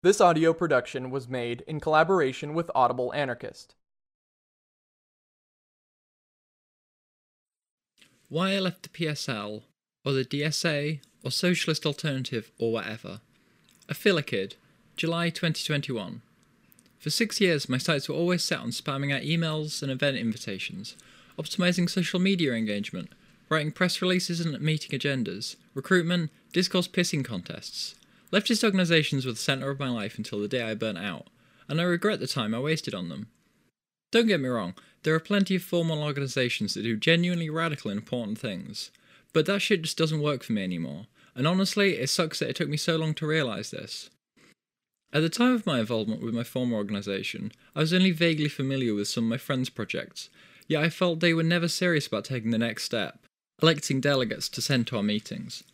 This audio production was made in collaboration with Audible Anarchist. Why I left the PSL, or the DSA, or Socialist Alternative, or whatever. A filler kid, July 2021. For six years, my sights were always set on spamming out emails and event invitations, optimizing social media engagement, writing press releases and meeting agendas, recruitment, discourse pissing contests. Leftist organisations were the centre of my life until the day I burnt out, and I regret the time I wasted on them. Don't get me wrong, there are plenty of formal organisations that do genuinely radical and important things, but that shit just doesn't work for me anymore, and honestly, it sucks that it took me so long to realise this. At the time of my involvement with my former organisation, I was only vaguely familiar with some of my friends' projects, yet I felt they were never serious about taking the next step, electing delegates to send to our meetings.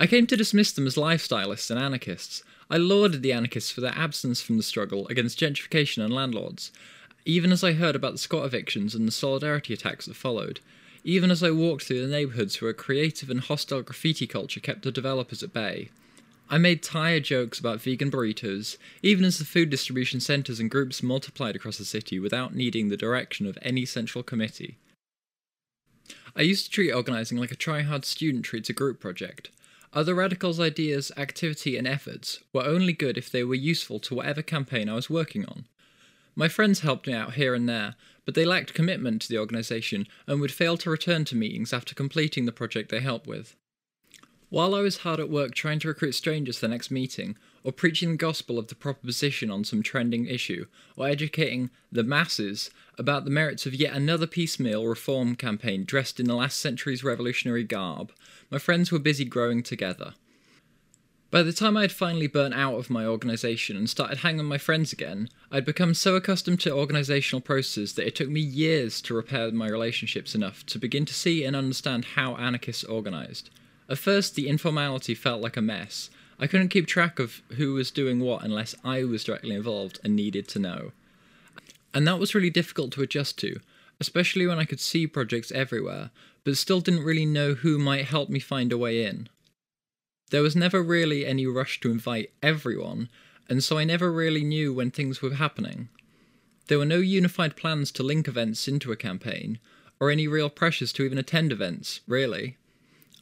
I came to dismiss them as lifestylists and anarchists. I lauded the anarchists for their absence from the struggle against gentrification and landlords, even as I heard about the squat evictions and the solidarity attacks that followed, even as I walked through the neighbourhoods where a creative and hostile graffiti culture kept the developers at bay. I made tired jokes about vegan burritos, even as the food distribution centres and groups multiplied across the city without needing the direction of any central committee. I used to treat organising like a try-hard student treats a group project. Other radicals' ideas, activity, and efforts were only good if they were useful to whatever campaign I was working on. My friends helped me out here and there, but they lacked commitment to the organisation and would fail to return to meetings after completing the project they helped with. While I was hard at work trying to recruit strangers for the next meeting, or preaching the gospel of the proposition on some trending issue, or educating the masses about the merits of yet another piecemeal reform campaign dressed in the last century's revolutionary garb, my friends were busy growing together. By the time I had finally burnt out of my organisation and started hanging with my friends again, I'd become so accustomed to organisational processes that it took me years to repair my relationships enough to begin to see and understand how anarchists organised. At first, the informality felt like a mess. I couldn't keep track of who was doing what unless I was directly involved and needed to know. And that was really difficult to adjust to, especially when I could see projects everywhere, but still didn't really know who might help me find a way in. There was never really any rush to invite everyone, and so I never really knew when things were happening. There were no unified plans to link events into a campaign, or any real pressures to even attend events, really.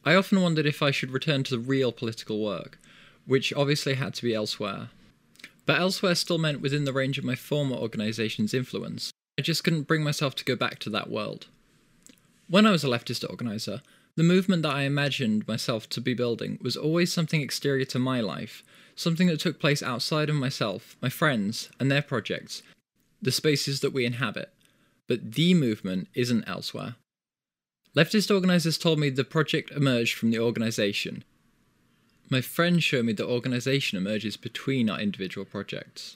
I often wondered if I should return to the real political work, which obviously had to be elsewhere. But elsewhere still meant within the range of my former organisation's influence. I just couldn't bring myself to go back to that world. When I was a leftist organiser, the movement that I imagined myself to be building was always something exterior to my life, something that took place outside of myself, my friends, and their projects, the spaces that we inhabit. But the movement isn't elsewhere. Leftist organisers told me the project emerged from the organisation. My friends show me the organisation emerges between our individual projects.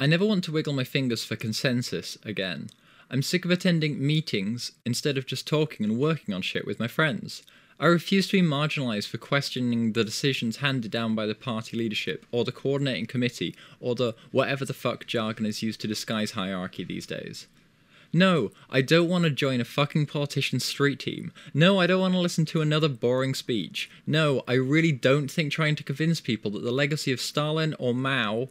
I never want to wiggle my fingers for consensus again. I'm sick of attending meetings instead of just talking and working on shit with my friends. I refuse to be marginalised for questioning the decisions handed down by the party leadership, or the coordinating committee, or the whatever the fuck jargon is used to disguise hierarchy these days. No, I don't want to join a fucking politician's street team. No, I don't want to listen to another boring speech. No, I really don't think trying to convince people that the legacy of Stalin or Mao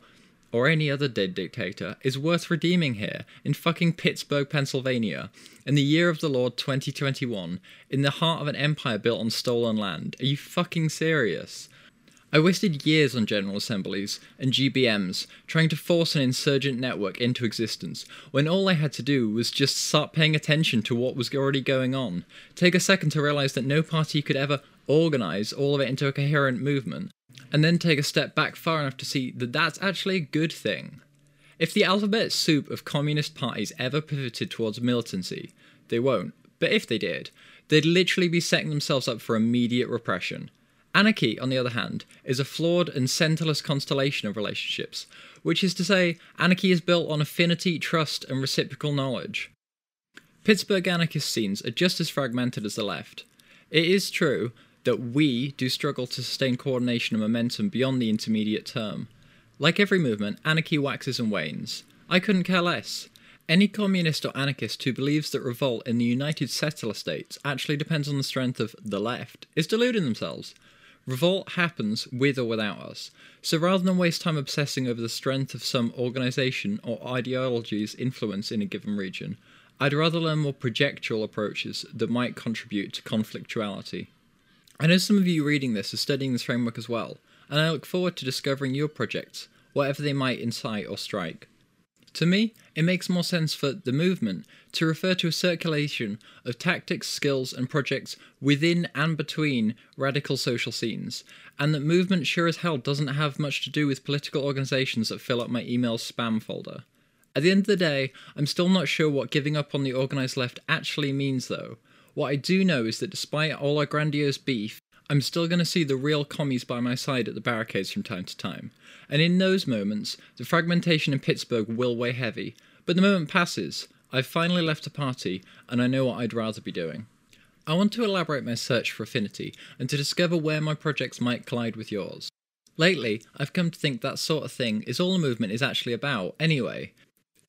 or any other dead dictator is worth redeeming here in fucking Pittsburgh, Pennsylvania, in the year of the Lord 2021, in the heart of an empire built on stolen land. Are you fucking serious? I wasted years on General Assemblies and GBMs trying to force an insurgent network into existence when all I had to do was just start paying attention to what was already going on. Take a second to realise that no party could ever organise all of it into a coherent movement, and then take a step back far enough to see that that's actually a good thing. If the alphabet soup of communist parties ever pivoted towards militancy, they won't, but if they did, they'd literally be setting themselves up for immediate repression. Anarchy, on the other hand, is a flawed and centerless constellation of relationships, which is to say, anarchy is built on affinity, trust, and reciprocal knowledge. Pittsburgh anarchist scenes are just as fragmented as the left. It is true that we do struggle to sustain coordination and momentum beyond the intermediate term. Like every movement, anarchy waxes and wanes. I couldn't care less. Any communist or anarchist who believes that revolt in the United Settler States actually depends on the strength of the left is deluding themselves. Revolt happens with or without us. So rather than waste time obsessing over the strength of some organization or ideology's influence in a given region, I'd rather learn more projectual approaches that might contribute to conflictuality. I know some of you reading this are studying this framework as well, and I look forward to discovering your projects, whatever they might incite or strike. To me, it makes more sense for the movement to refer to a circulation of tactics, skills, and projects within and between radical social scenes, and that movement sure as hell doesn't have much to do with political organisations that fill up my email spam folder. At the end of the day, I'm still not sure what giving up on the organised left actually means, though. What I do know is that despite all our grandiose beef, I'm still going to see the real commies by my side at the barricades from time to time. And in those moments, the fragmentation in Pittsburgh will weigh heavy. But the moment passes, I've finally left a party, and I know what I'd rather be doing. I want to elaborate my search for affinity and to discover where my projects might collide with yours. Lately, I've come to think that sort of thing is all the movement is actually about, anyway.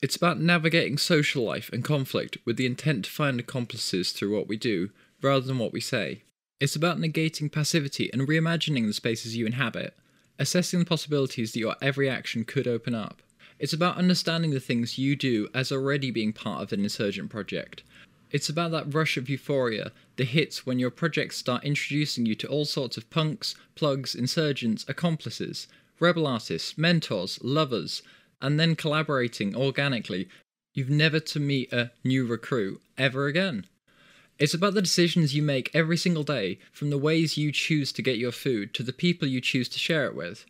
It's about navigating social life and conflict with the intent to find accomplices through what we do, rather than what we say. It's about negating passivity and reimagining the spaces you inhabit, assessing the possibilities that your every action could open up. It's about understanding the things you do as already being part of an insurgent project. It's about that rush of euphoria the hits when your projects start introducing you to all sorts of punks, plugs, insurgents, accomplices, rebel artists, mentors, lovers, and then collaborating organically. You've never to meet a new recruit ever again. It's about the decisions you make every single day, from the ways you choose to get your food to the people you choose to share it with.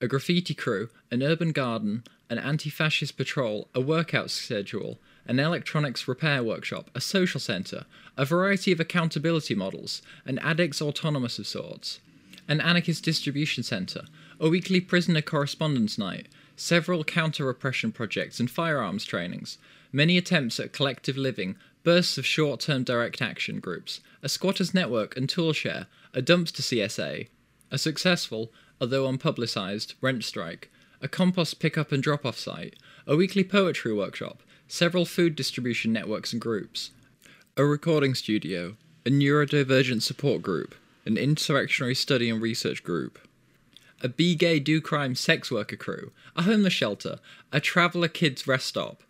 A graffiti crew, an urban garden, an anti fascist patrol, a workout schedule, an electronics repair workshop, a social centre, a variety of accountability models, an addicts autonomous of sorts, an anarchist distribution centre, a weekly prisoner correspondence night, several counter repression projects and firearms trainings, many attempts at collective living, bursts of short term direct action groups, a squatters network and toolshare, a dumpster CSA, a successful, although unpublicised, rent strike, a compost pick-up and drop off site, a weekly poetry workshop, several food distribution networks and groups, a recording studio, a neurodivergent support group, an insurrectionary study and research group, a be gay do crime sex worker crew, a homeless shelter, a traveller kids rest stop,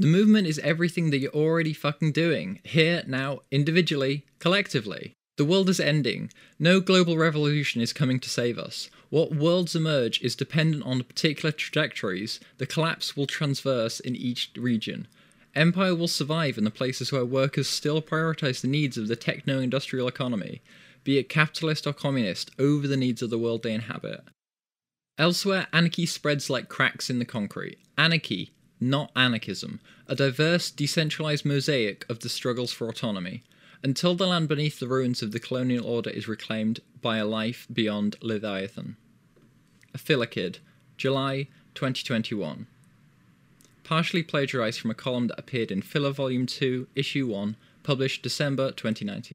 the movement is everything that you're already fucking doing, here, now, individually, collectively. The world is ending. No global revolution is coming to save us. What worlds emerge is dependent on the particular trajectories. The collapse will transverse in each region. Empire will survive in the places where workers still prioritize the needs of the techno industrial economy, be it capitalist or communist, over the needs of the world they inhabit. Elsewhere, anarchy spreads like cracks in the concrete. Anarchy, not anarchism, a diverse, decentralized mosaic of the struggles for autonomy, until the land beneath the ruins of the colonial order is reclaimed by a life beyond Leviathan. A Filler kid, July 2021. Partially plagiarized from a column that appeared in Filler Volume 2, Issue 1, published December 2019.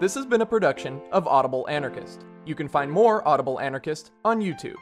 This has been a production of Audible Anarchist. You can find more Audible Anarchist on YouTube.